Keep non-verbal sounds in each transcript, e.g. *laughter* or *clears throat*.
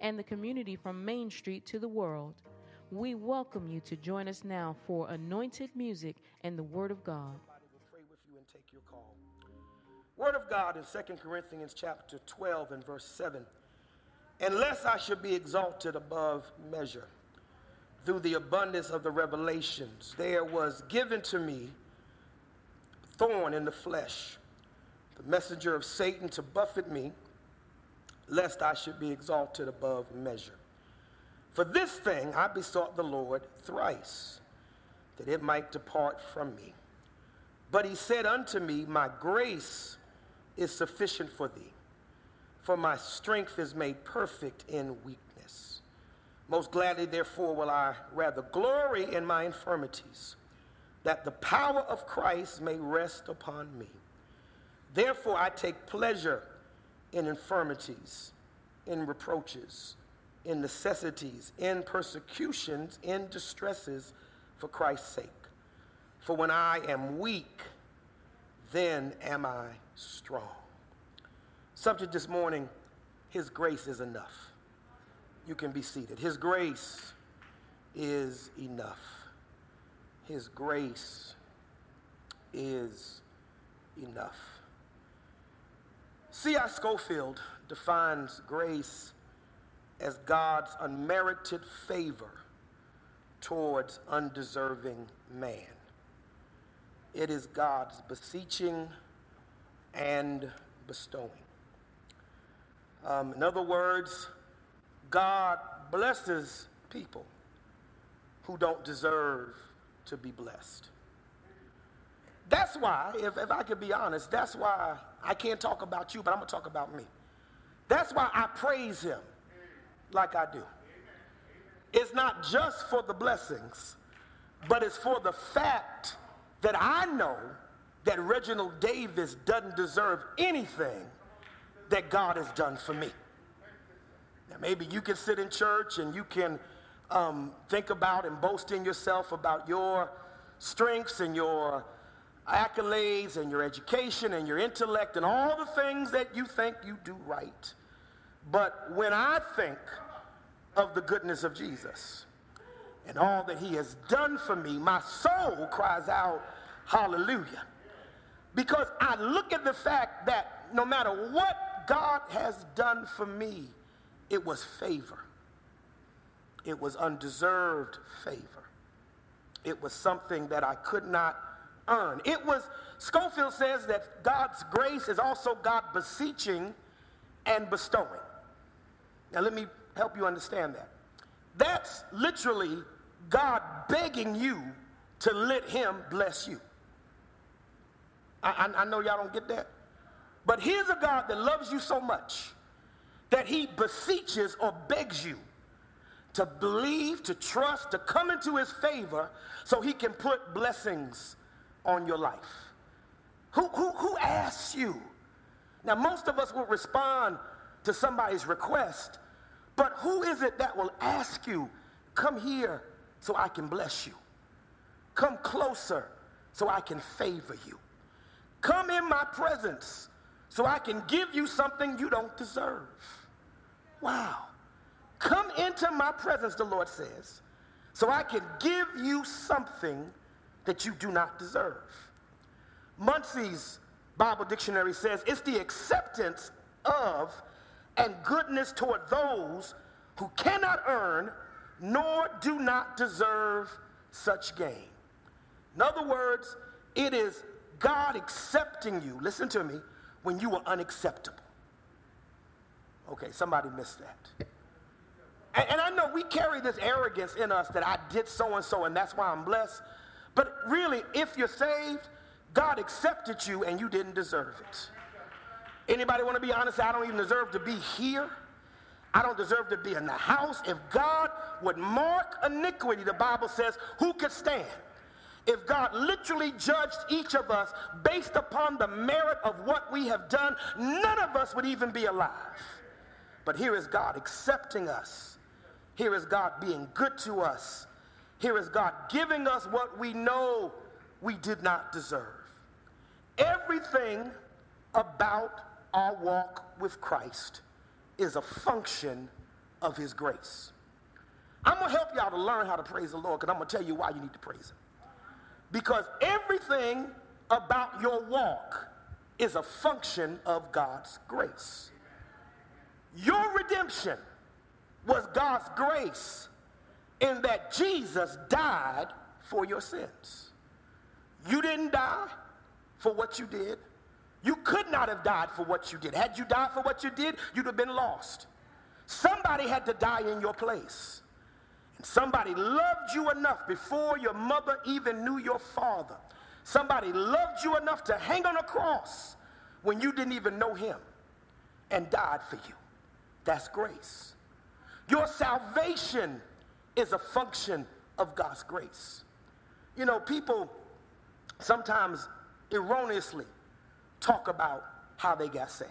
and the community from Main Street to the world. We welcome you to join us now for anointed music and the Word of God. Will pray with you and take your call. Word of God in 2 Corinthians chapter 12 and verse 7. Unless I should be exalted above measure through the abundance of the revelations, there was given to me thorn in the flesh, the messenger of Satan to buffet me, lest I should be exalted above measure. For this thing I besought the Lord thrice, that it might depart from me. But he said unto me, My grace is sufficient for thee, for my strength is made perfect in weakness. Most gladly, therefore, will I rather glory in my infirmities, that the power of Christ may rest upon me. Therefore, I take pleasure in infirmities, in reproaches, in necessities, in persecutions, in distresses for Christ's sake. For when I am weak, then am I strong. Subject this morning His grace is enough. You can be seated. His grace is enough. His grace is enough. C.I. Scofield defines grace as God's unmerited favor towards undeserving man. It is God's beseeching and bestowing. Um, in other words, God blesses people who don't deserve to be blessed. That's why, if, if I could be honest, that's why I can't talk about you, but I'm going to talk about me. That's why I praise Him like I do. It's not just for the blessings, but it's for the fact that I know that Reginald Davis doesn't deserve anything that God has done for me. Now, maybe you can sit in church and you can um, think about and boast in yourself about your strengths and your accolades and your education and your intellect and all the things that you think you do right. But when I think of the goodness of Jesus and all that he has done for me, my soul cries out, Hallelujah. Because I look at the fact that no matter what God has done for me, it was favor. It was undeserved favor. It was something that I could not earn. It was, Scofield says that God's grace is also God beseeching and bestowing. Now, let me help you understand that. That's literally God begging you to let Him bless you. I, I, I know y'all don't get that. But here's a God that loves you so much that He beseeches or begs you to believe, to trust, to come into His favor so He can put blessings on your life. Who, who, who asks you? Now, most of us will respond to somebody's request, but who is it that will ask you, come here so I can bless you? Come closer so I can favor you. Come in my presence so I can give you something you don't deserve. Wow. Come into my presence, the Lord says, so I can give you something that you do not deserve. Munsey's Bible Dictionary says it's the acceptance of and goodness toward those who cannot earn nor do not deserve such gain. In other words, it is God accepting you, listen to me, when you were unacceptable. Okay, somebody missed that. And, and, I know we carry this arrogance in us that I did so and so and that's why I'm blessed. But really, if you're saved, God accepted you and you didn't deserve it. Anybody want to be honest? I don't even deserve to be here. I don't deserve to be in the house. If God would mark iniquity, the Bible says, who could stand? If God literally judged each of us based upon the merit of what we have done, none of us would even be alive. But here is God accepting us. Here is God being good to us. Here is God giving us what we know we did not deserve. Everything about our walk with Christ is a function of His grace. I'm to help y'all to learn how to praise the Lord because I'm to tell you why you need to praise Him. Because everything about your walk is a function of God's grace. Your redemption was God's grace in that Jesus died for your sins. You didn't die for what you did. You could not have died for what you did. Had you died for what you did, you'd have been lost. Somebody had to die in your place. And somebody loved you enough before your mother even knew your father. Somebody loved you enough to hang on a cross when you didn't even know him and died for you. That's grace. Your salvation is a function of God's grace. You know, people sometimes erroneously talk about how they got saved.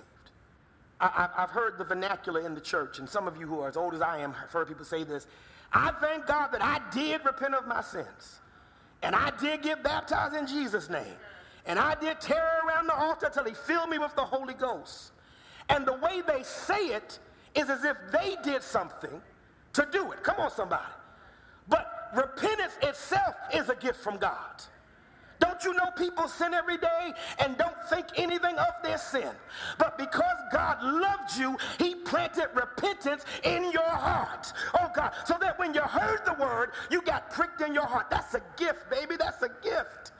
I, have heard the vernacular in the church, and some of you who are as old as I am have heard people say this. I thank God that I did repent of my sins, and I did get baptized in Jesus' name, and I did tear around the altar till He filled me with the Holy Ghost. And the way they say it is as if they did something to do it. Come on, somebody. But repentance itself is a gift from God. Don't you know people sin every day and don't think anything of their sin? But because God loved you, He planted repentance in your heart. Oh God, so that when you heard the word, you got pricked in your heart. That's a gift, baby. That's a gift.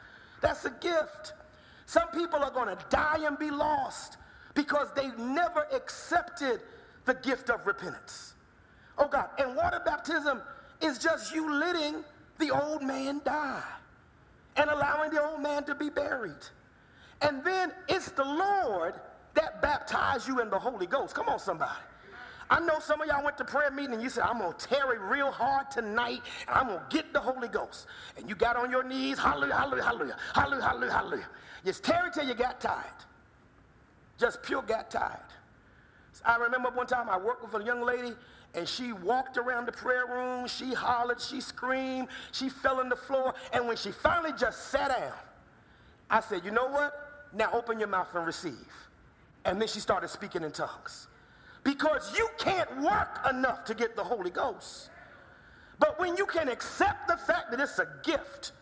That's a gift. Some people are going to die and be lost because they never accepted the gift of repentance. Oh God, and water baptism is just you letting the old man die and allowing the old man to be buried. And then it's the Lord that baptized you in the Holy Ghost. Come on, somebody. I know some of y'all went to prayer meeting and you said, I'm going to tarry real hard tonight and I'm going to get the Holy Ghost. And you got on your knees, hallelujah, hallelujah, hallelujah, hallelujah, hallelujah, hallelujah. Just tarry till you got tired. Just pure got tired. I remember one time I worked with a young lady and she walked around the prayer room, she hollered, she screamed, she fell on the floor, and when she finally just sat down, I said, You know what? Now open your mouth and receive. And then she started speaking in tongues. Because you can't work enough to get the Holy Ghost. But when you can accept the fact that it's a gift,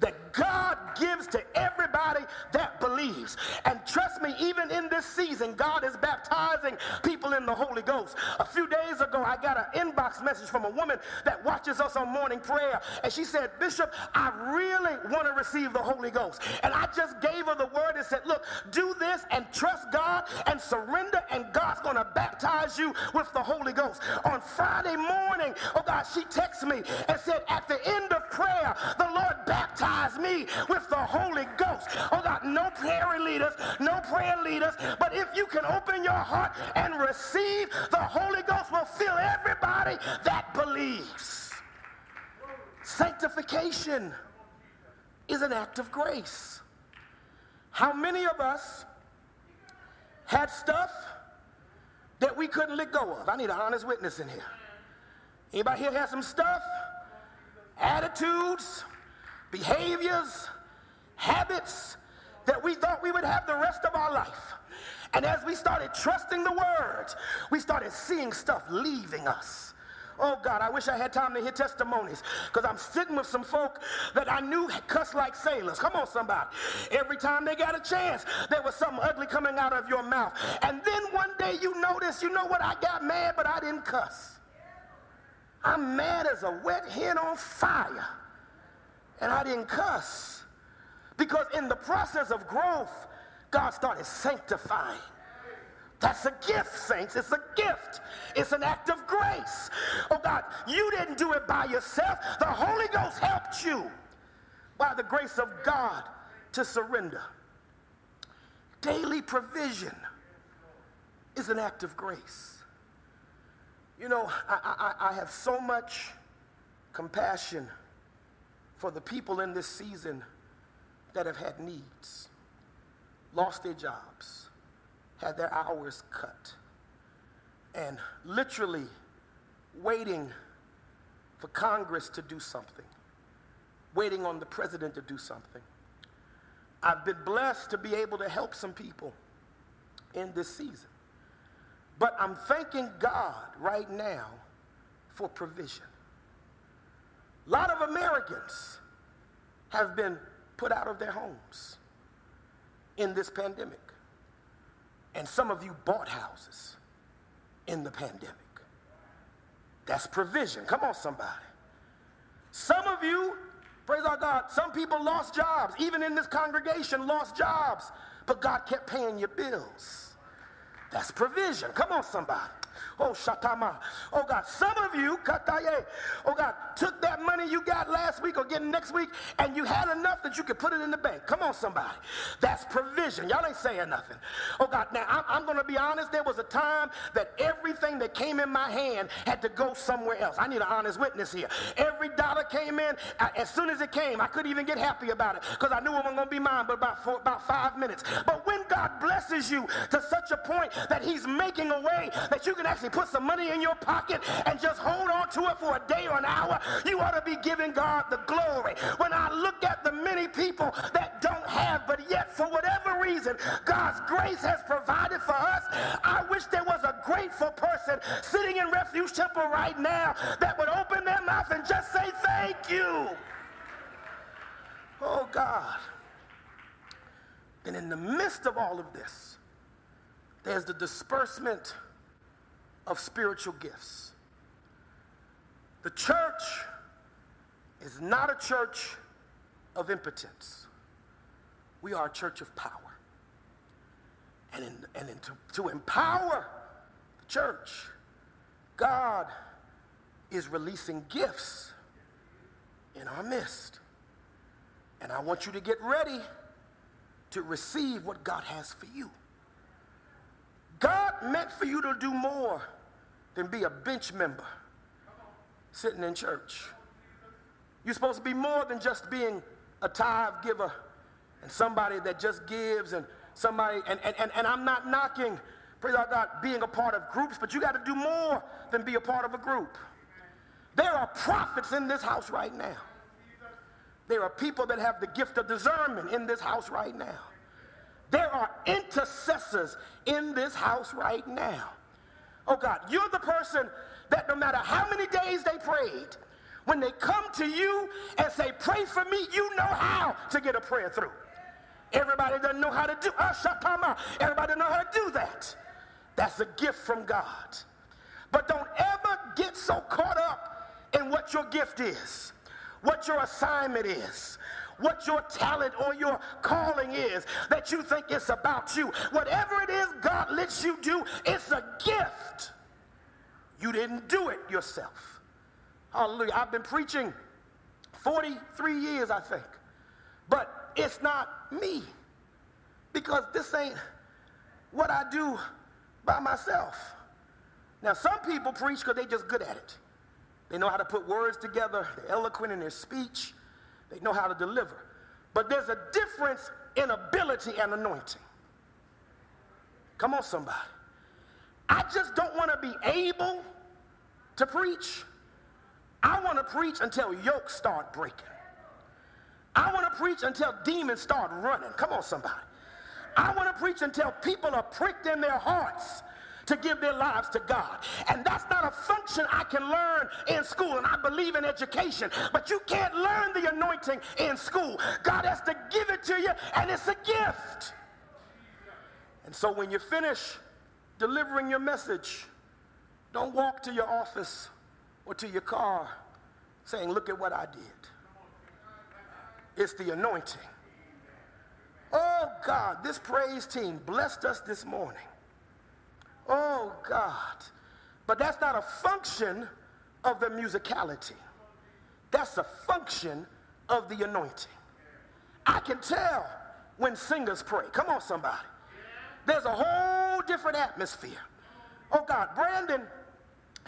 that God gives to everybody that believes. And trust me, even in this season, God is baptizing people in the Holy Ghost. A few days ago, I got an inbox message from a woman that watches us on morning prayer. And she said, Bishop, I really want to receive the Holy Ghost. And I just gave her the word and said, Look, do this and trust God and surrender, and God's going to baptize you with the Holy Ghost. On Friday morning, oh God, she texted me and said, At the end of prayer, the Lord baptized baptize me with the Holy Ghost. Oh God, no prayer leaders, no prayer leaders, but if you can open your heart and receive, the Holy Ghost will fill everybody that believes. Sanctification is an act of grace. How many of us had stuff that we couldn't let go of? I need an honest witness in here. Anybody here have some stuff? Attitudes, behaviors, habits that we thought we would have the rest of our life. And as we started trusting the word, we started seeing stuff leaving us. Oh God, I wish I had time to hear testimonies because I'm sitting with some folk that I knew cuss like sailors. Come on, somebody. Every time they got a chance, there was something ugly coming out of your mouth. And then one day you notice, you know what? I got mad, but I didn't cuss. I'm mad as a wet hen on fire and I didn't cuss. Because in the process of growth, God started sanctifying. That's a gift, saints. It's a gift. It's an act of grace. Oh God, you didn't do it by yourself. The Holy Ghost helped you by the grace of God to surrender. Daily provision is an act of grace. You know, I, I, I have so much compassion for the people in this season that have had needs, lost their jobs, had their hours cut, and literally waiting for Congress to do something, waiting on the president to do something. I've been blessed to be able to help some people in this season. But I'm thanking God right now for provision. A lot of Americans have been put out of their homes in this pandemic. And some of you bought houses in the pandemic. That's provision. Come on, somebody. Some of you, praise our God, some people lost jobs, even in this congregation, lost jobs, but God kept paying your bills. That's provision. Come on, somebody. Oh, Shatama. Oh, God. Some of you, Kataye, oh, God, took that money you got last week or getting next week and you had enough that you could put it in the bank. Come on, somebody. That's provision. Y'all ain't saying nothing. Oh, God. Now, I'm, I'm going to be honest. There was a time that everything that came in my hand had to go somewhere else. I need an honest witness here. Every dollar came in. I, as soon as it came, I couldn't even get happy about it because I knew it wasn't going to be mine but about, four, about five minutes. But when God blesses you to such a point that He's making a way that you can actually put some money in your pocket and just hold on to it for a day or an hour, you ought to be giving God the glory. When I look at the many people that don't have, but yet for whatever reason, God's grace has provided for us, I wish there was a grateful person sitting in Refuge Temple right now that would open their mouth and just say, Thank you. Oh, God. And in the midst of all of this, there's the disbursement of spiritual gifts. The church is not a church of impotence. We are a church of power. And, in, and in to, to empower the church, God is releasing gifts in our midst. And I want you to get ready to receive what God has for you. God meant for you to do more than be a bench member sitting in church. You're supposed to be more than just being a tithe giver and somebody that just gives and somebody, and, and, and, and I'm not knocking, praise God, being a part of groups, but you got to do more than be a part of a group. There are prophets in this house right now. There are people that have the gift of discernment in this house right now. There are intercessors in this house right now. Oh God, you're the person that no matter how many days they prayed, when they come to you and say, Pray for me, you know how to get a prayer through. Everybody doesn't know how to do uh, Everybody know how to do that. That's a gift from God. But don't ever get so caught up in what your gift is, what your assignment is, what your talent or your calling is, that you think it's about you. Whatever it is God lets you do, it's a gift. You didn't do it yourself. Hallelujah. I've been preaching 43 years, I think. But it's not me. Because this ain't what I do by myself. Now, some people preach because they're just good at it. They know how to put words together, they're eloquent in their speech, they know how to deliver. But there's a difference in ability and anointing. Come on, somebody. I just don't want to be able to preach. I want to preach until yokes start breaking. I want to preach until demons start running. Come on, somebody. I want to preach until people are pricked in their hearts to give their lives to God. And that's not a function I can learn in school. And I believe in education, but you can't learn the anointing in school. God has to give it to you, and it's a gift. And so when you finish delivering your message, don't walk to your office or to your car saying, Look at what I did. It's the anointing. Oh God, this praise team blessed us this morning. Oh, God. But that's not a function of the musicality, that's a function of the anointing. I can tell when singers pray. Come on, somebody. There's a whole different atmosphere. Oh, God. Brandon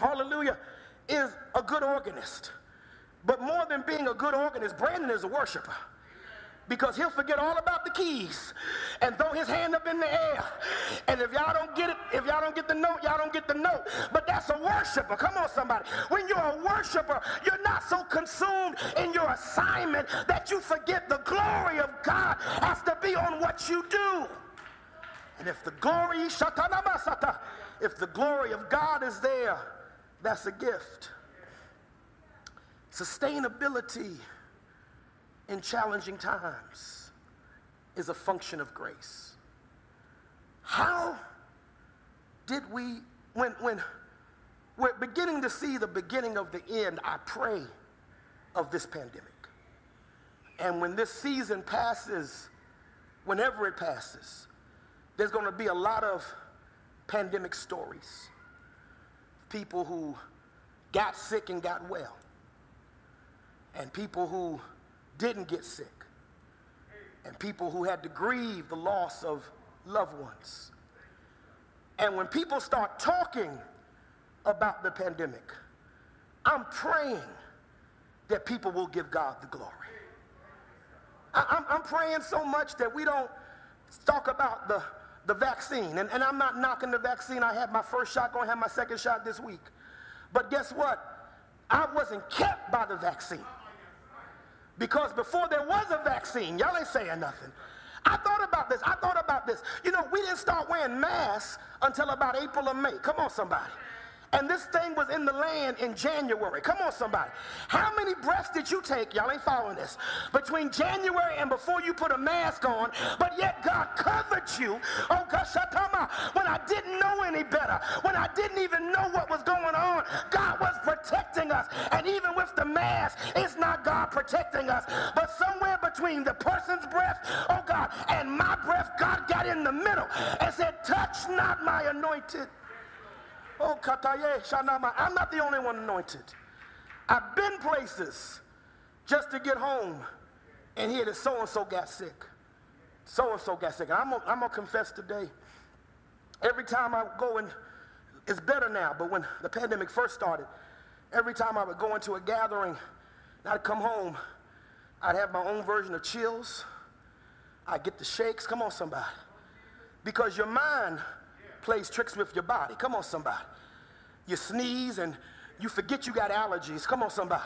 hallelujah, is a good organist. But more than being a good organist, Brandon is a worshiper because he'll forget all about the keys and throw his hand up in the air. And if y'all don't get it, if y'all don't get the note, y'all don't get the note. But that's a worshiper. Come on, somebody. When you're a worshiper, you're not so consumed in your assignment that you forget the glory of God has to be on what you do. And if the glory, if the glory of God is there, that's a gift. Sustainability in challenging times is a function of grace. How did we, when, when we're beginning to see the beginning of the end, I pray, of this pandemic. And when this season passes, whenever it passes, there's going to be a lot of pandemic stories. People who got sick and got well, and people who didn't get sick, and people who had to grieve the loss of loved ones. And when people start talking about the pandemic, I'm praying that people will give God the glory. I, am praying so much that we don't talk about the, the vaccine. And, and I'm not knocking the vaccine. I had my first shot, going to have my second shot this week. But guess what? I wasn't kept by the vaccine. Because before there was a vaccine, y'all ain't saying nothing. I thought about this. I thought about this. You know, we didn't start wearing masks until about April or May. Come on, somebody. And this thing was in the land in January. Come on, somebody. How many breaths did you take? Y'all ain't following this. Between January and before you put a mask on, but yet God covered you. Oh, gosh, when I didn't know any better, when I didn't even know what was going on, God was protecting us. And even with the mask, it's not God protecting us, but somewhere between the person's breath, oh God, and my breath, God got in the middle and said, Touch not my anointed. Oh, Kataye, Shanama. I'm not the only one anointed. I've been places just to get home and hear that so and so got sick. So and so got sick. And I'm to confess today. Every time I go and it's better now, but when the pandemic first started, every time I would go into a gathering, I'd come home, I'd have my own version of chills. I'd get the shakes. Come on, somebody. Because your mind plays tricks with your body. Come on, somebody. You sneeze and you forget you got allergies. Come on, somebody.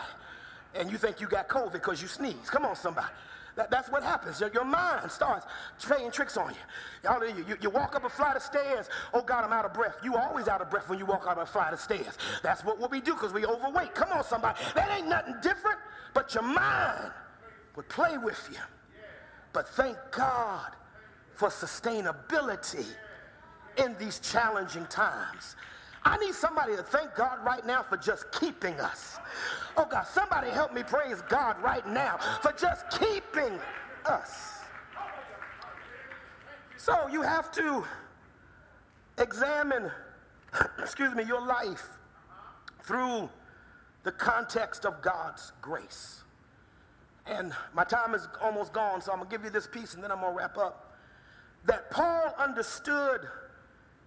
And you think you got COVID because you sneeze. Come on, somebody. That, that's what happens. Your, your, mind starts playing tricks on you. Y'all, you, you. Walk up a flight of stairs. Oh, God, I'm out of breath. You always out of breath when you walk up a flight of stairs. That's what, what we do because we overweight. Come on, somebody. That ain't nothing different, but your mind would play with you. But thank God for sustainability in these challenging times. I need somebody to thank God right now for just keeping us. Oh God, somebody help me praise God right now for just keeping us. So you have to examine, *clears throat* excuse me, your life through the context of God's grace. And my time is almost gone, so I'm to give you this piece and then I'm to wrap up. That Paul understood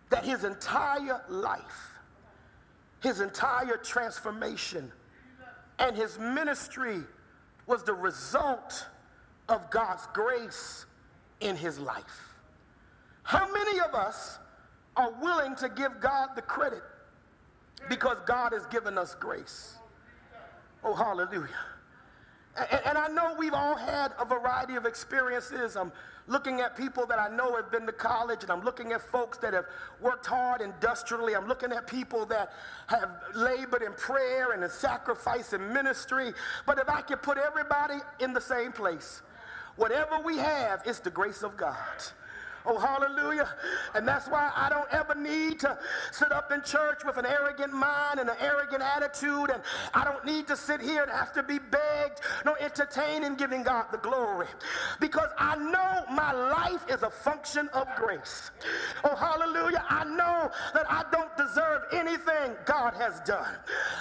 that his entire life, his entire transformation, and his ministry was the result of God's grace in his life. How many of us are willing to give God the credit because God has given us grace? Oh, hallelujah. And, and I know we've all had a variety of experiences. I'm looking at people that I know have been to college, and I'm looking at folks that have worked hard industrially. I'm looking at people that have labored in prayer and in sacrifice and ministry. But if I could put everybody in the same place, whatever we have is the grace of God. Oh, hallelujah. And that's why I don't ever need to sit up in church with an arrogant mind and an arrogant attitude. And I don't need to sit here and have to be begged nor entertained in giving God the glory. Because I know my life is a function of grace. Oh, hallelujah. I know that I don't deserve anything God has done.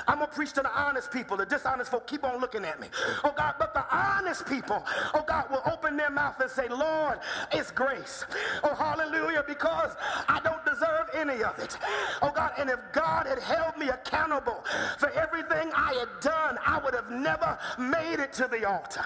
I'm going to preach to the honest people. The dishonest folk keep on looking at me. Oh, God, but the honest people, oh, God, will open their mouth and say, Lord, it's grace. Oh, hallelujah, because I don't deserve any of it. Oh God, and if God had held me accountable for everything I had done, I would have never made it to the altar.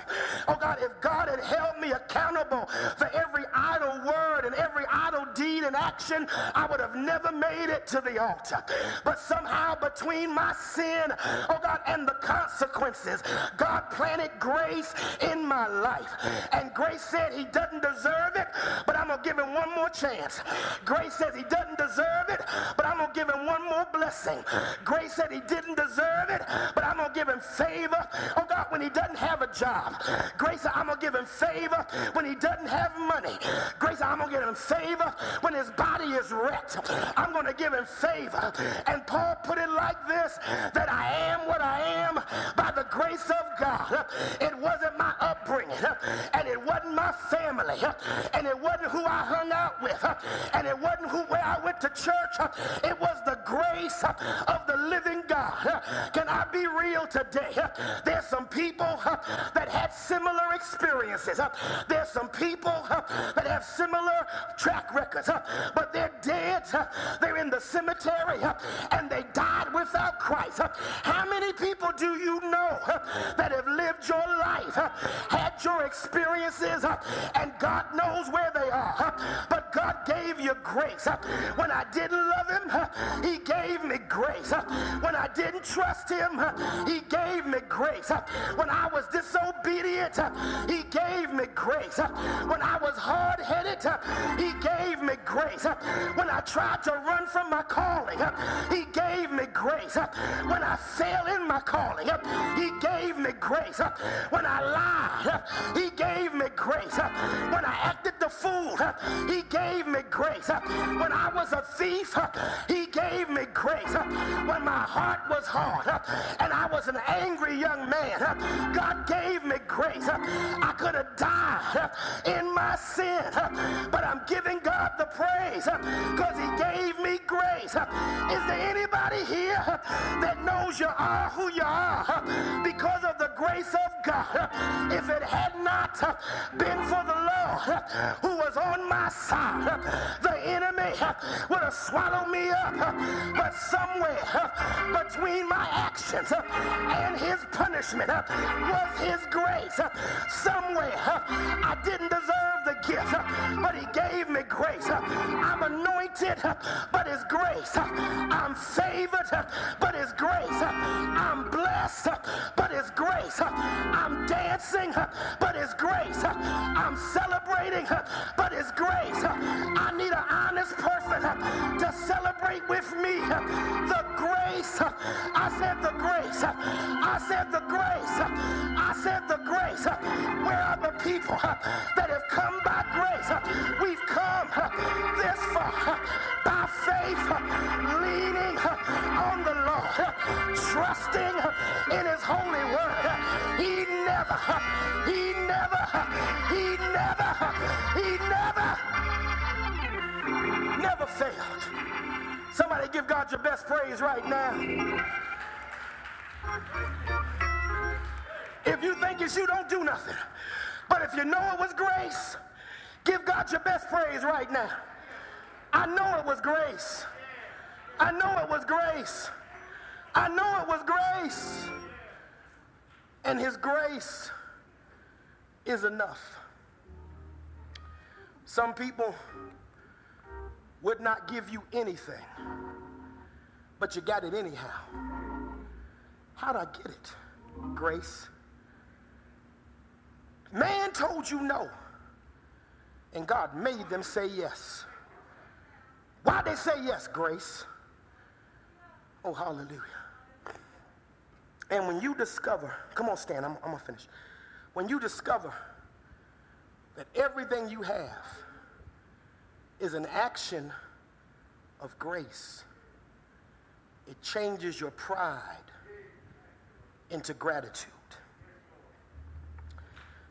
Oh God, if God had held me accountable for every idle word and every idle deed and action, I would have never made it to the altar. But somehow between my sin, oh God, and the consequences, God planted grace in my life. And grace said he doesn't deserve it, but I'm going to give him one more chance. Grace says he doesn't deserve it, but I'm going to give him one more blessing. Grace said he didn't deserve it, but I'm going to give him favor. Oh God, when he doesn't have a job. Grace said I'm going to give him favor when he doesn't have money. Grace said I'm going to give him favor when his body is wrecked. I'm going to give him favor. And Paul put it like this that I am what I am by the grace of God. It wasn't upbringing, and it wasn't my family, and it wasn't who I hung out with, and it wasn't who where I went to church. It was the grace of the living God. Can I be real today? There's some people that had similar experiences. There's some people that have similar track records, but they're dead. They're in the cemetery and they died without Christ. How many people do you know that have lived your life, had your experiences, uh, and God knows where they are? Uh, but God gave you grace. Uh, when I didn't love Him, He gave me grace. When I didn't trust Him, He gave me grace. When I was disobedient, He gave me grace. When I was hard headed, He gave me grace. When I tried to run from my calling, He gave me grace. When I failed in my calling, He gave me grace. When I lied, He gave me grace. When I acted fool, He gave me grace. When I was a thief, He gave me grace. When my heart was hard and I was an angry young man, God gave me grace. I could have died in my sin, but I'm giving God the praise because He gave me grace. Is there anybody here that knows you are who you are because of the grace of God? If it had not been for the Lord who was on my side, the enemy would have swallowed me up. But somewhere between my actions and his punishment was his grace. Somewhere I didn't deserve the gift, but he gave me grace. I'm anointed, but his grace. I'm favored, but his grace. I'm blessed, but his grace. I'm dancing, but his grace. I'm celebrating, but his grace. I need an honest person to celebrate with me the grace. I said the grace. I said the grace. I said the grace. Where are the people that have come by grace? We've come this far by faith, leaning on the Lord, trusting in His holy word. He never, He never, He never, He never, never failed. Somebody give God your best praise right now. If you think it's you, don't do nothing. But if you know it was grace, give God your best praise right now. I know it was grace. I know it was grace. I know it was grace. And His grace is enough. Some people would not give you anything, but you got it anyhow. How'd I get it? Grace. Man told you no, and God made them say yes. Why'd they say yes? Grace. Oh, hallelujah. And when you discover, come on, Stan, I'm, I'm gonna finish. When you discover that everything you have is an action of grace, it changes your pride into gratitude.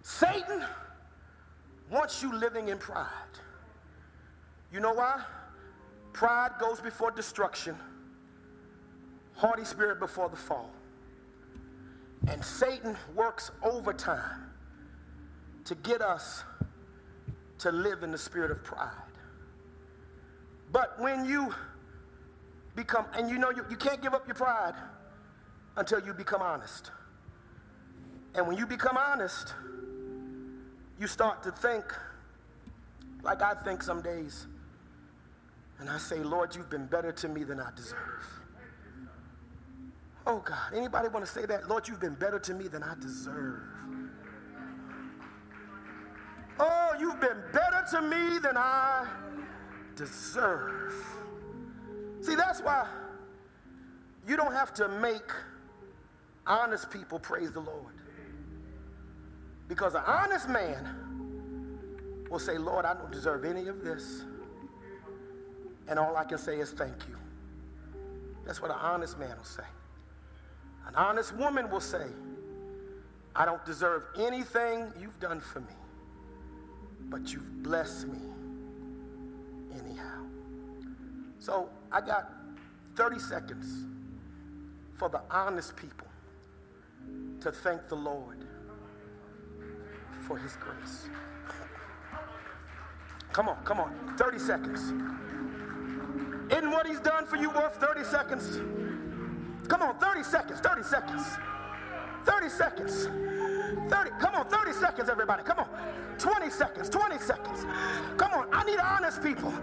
Satan wants you living in pride. You know why? Pride goes before destruction, haughty spirit before the fall. And Satan works overtime to get us to live in the spirit of pride. But when you become, and you know you, you can't give up your pride until you become honest. And when you become honest, you start to think like I think some days. And I say, Lord, you've been better to me than I deserve. Oh God, anybody want to say that? Lord, you've been better to me than I deserve. Oh, you've been better to me than I deserve. See, that's why you don't have to make honest people praise the Lord. Because an honest man will say, Lord, I don't deserve any of this. And all I can say is thank you. That's what an honest man will say. An honest woman will say, I don't deserve anything you've done for me, but you've blessed me anyhow. So I got 30 seconds for the honest people to thank the Lord for his grace. Come on, come on. 30 seconds. Isn't what he's done for you worth 30 seconds? Come on, 30 seconds, 30 seconds. 30 seconds. 30, come on, 30 seconds, everybody. Come on. 20 seconds, 20 seconds. Come on, I need honest people.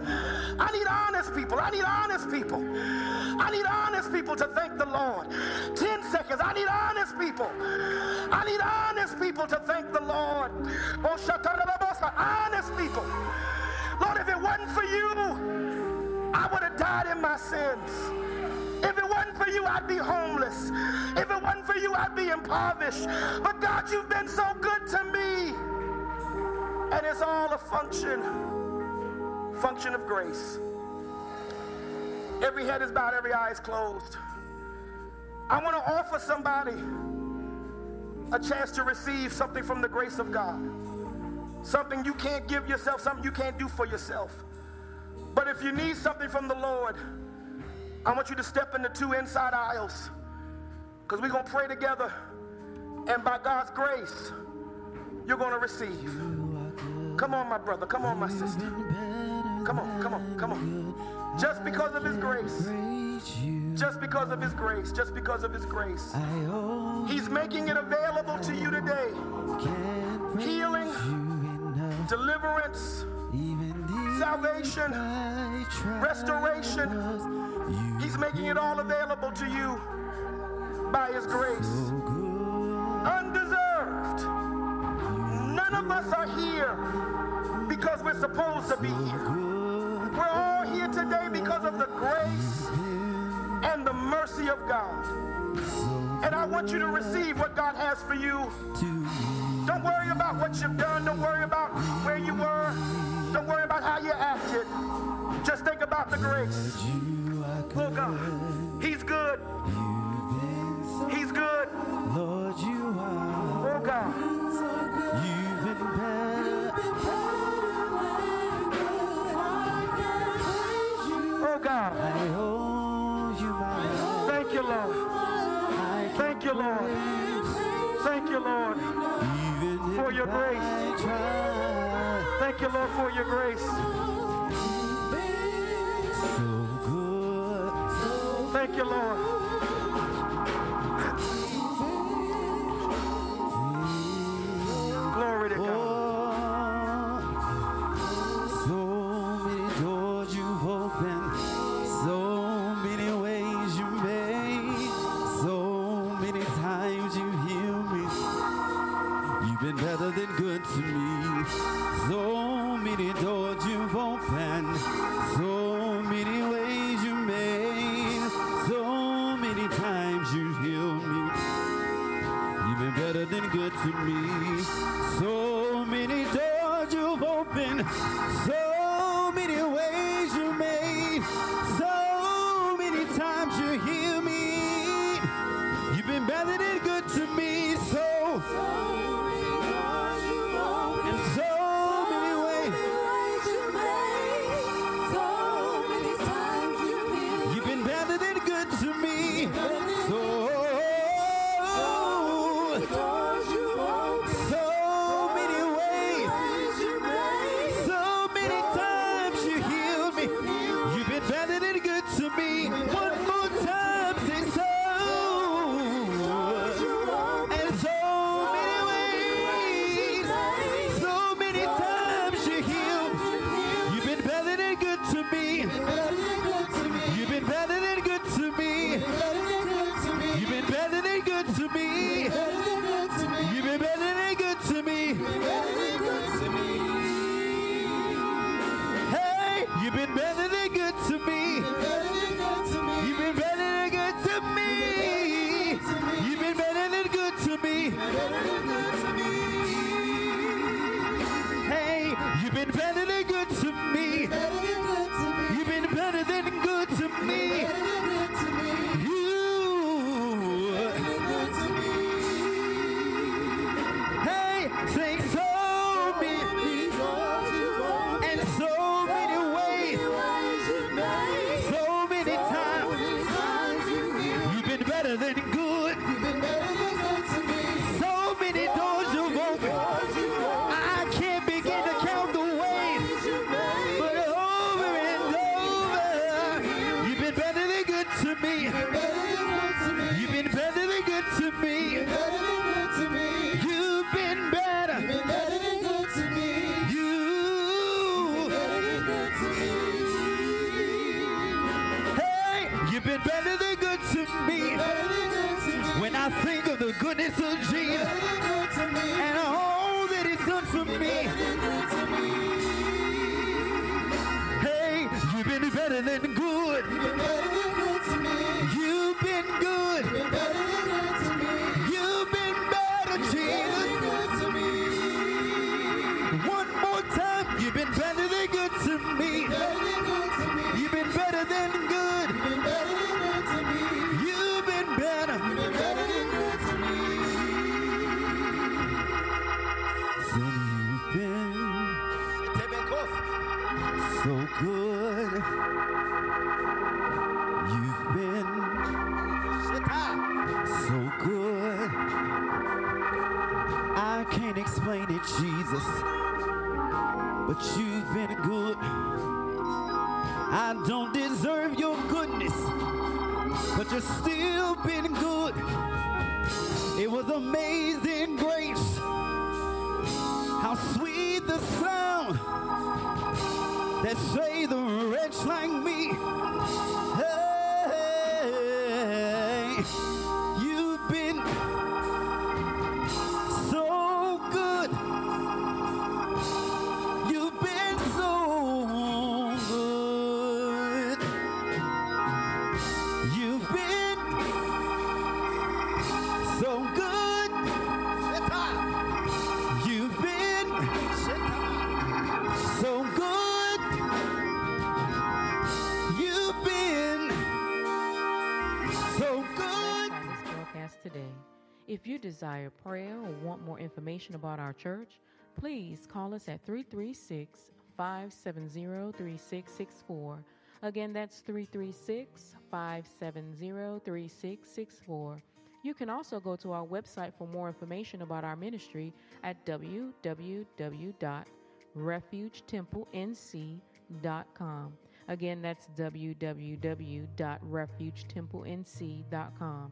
I need honest people. I need honest people. I need honest people to thank the Lord. 10 seconds, I need honest people. I need honest people to thank the Lord. Oh, honest people. Lord, if it wasn't for you, I would have died in my sins. It wasn't for you, I'd be homeless. If it wasn't for you, I'd be impoverished. But God, you've been so good to me. And it's all a function, function of grace. Every head is bowed, every eye is closed. I want to offer somebody a chance to receive something from the grace of God. Something you can't give yourself, something you can't do for yourself. But if you need something from the Lord, I want you to step in the two inside aisles because we're going to pray together. And by God's grace, you're going to receive. Come on, my brother. Come on, my sister. Come on, come on, come on. Just because of His grace. Just because of His grace. Just because of His grace. He's making it available to you today. Healing, deliverance, salvation, restoration He's making it all available to you by His grace. Undeserved. None of us are here because we're supposed to be here. We're all here today because of the grace and the mercy of God. And I want you to receive what God has for you. Don't worry about what you've done. Don't worry about where you were. Don't worry about how you acted. Just think about the grace. Oh God, He's good. He's good. Lord, you are. Oh God. You've been better. Oh God. I owe you my Thank you, Lord. Thank you, Lord. Thank you, Lord, for your grace. Thank you, Lord, for your grace. You, Lord. You've better than good. Peace. Want more information about our church, please call us at 336 570 3664. Again, that's 336 570 3664. You can also go to our website for more information about our ministry at www.refugetemple.nc.com. Again, that's www.refugetemple.nc.com.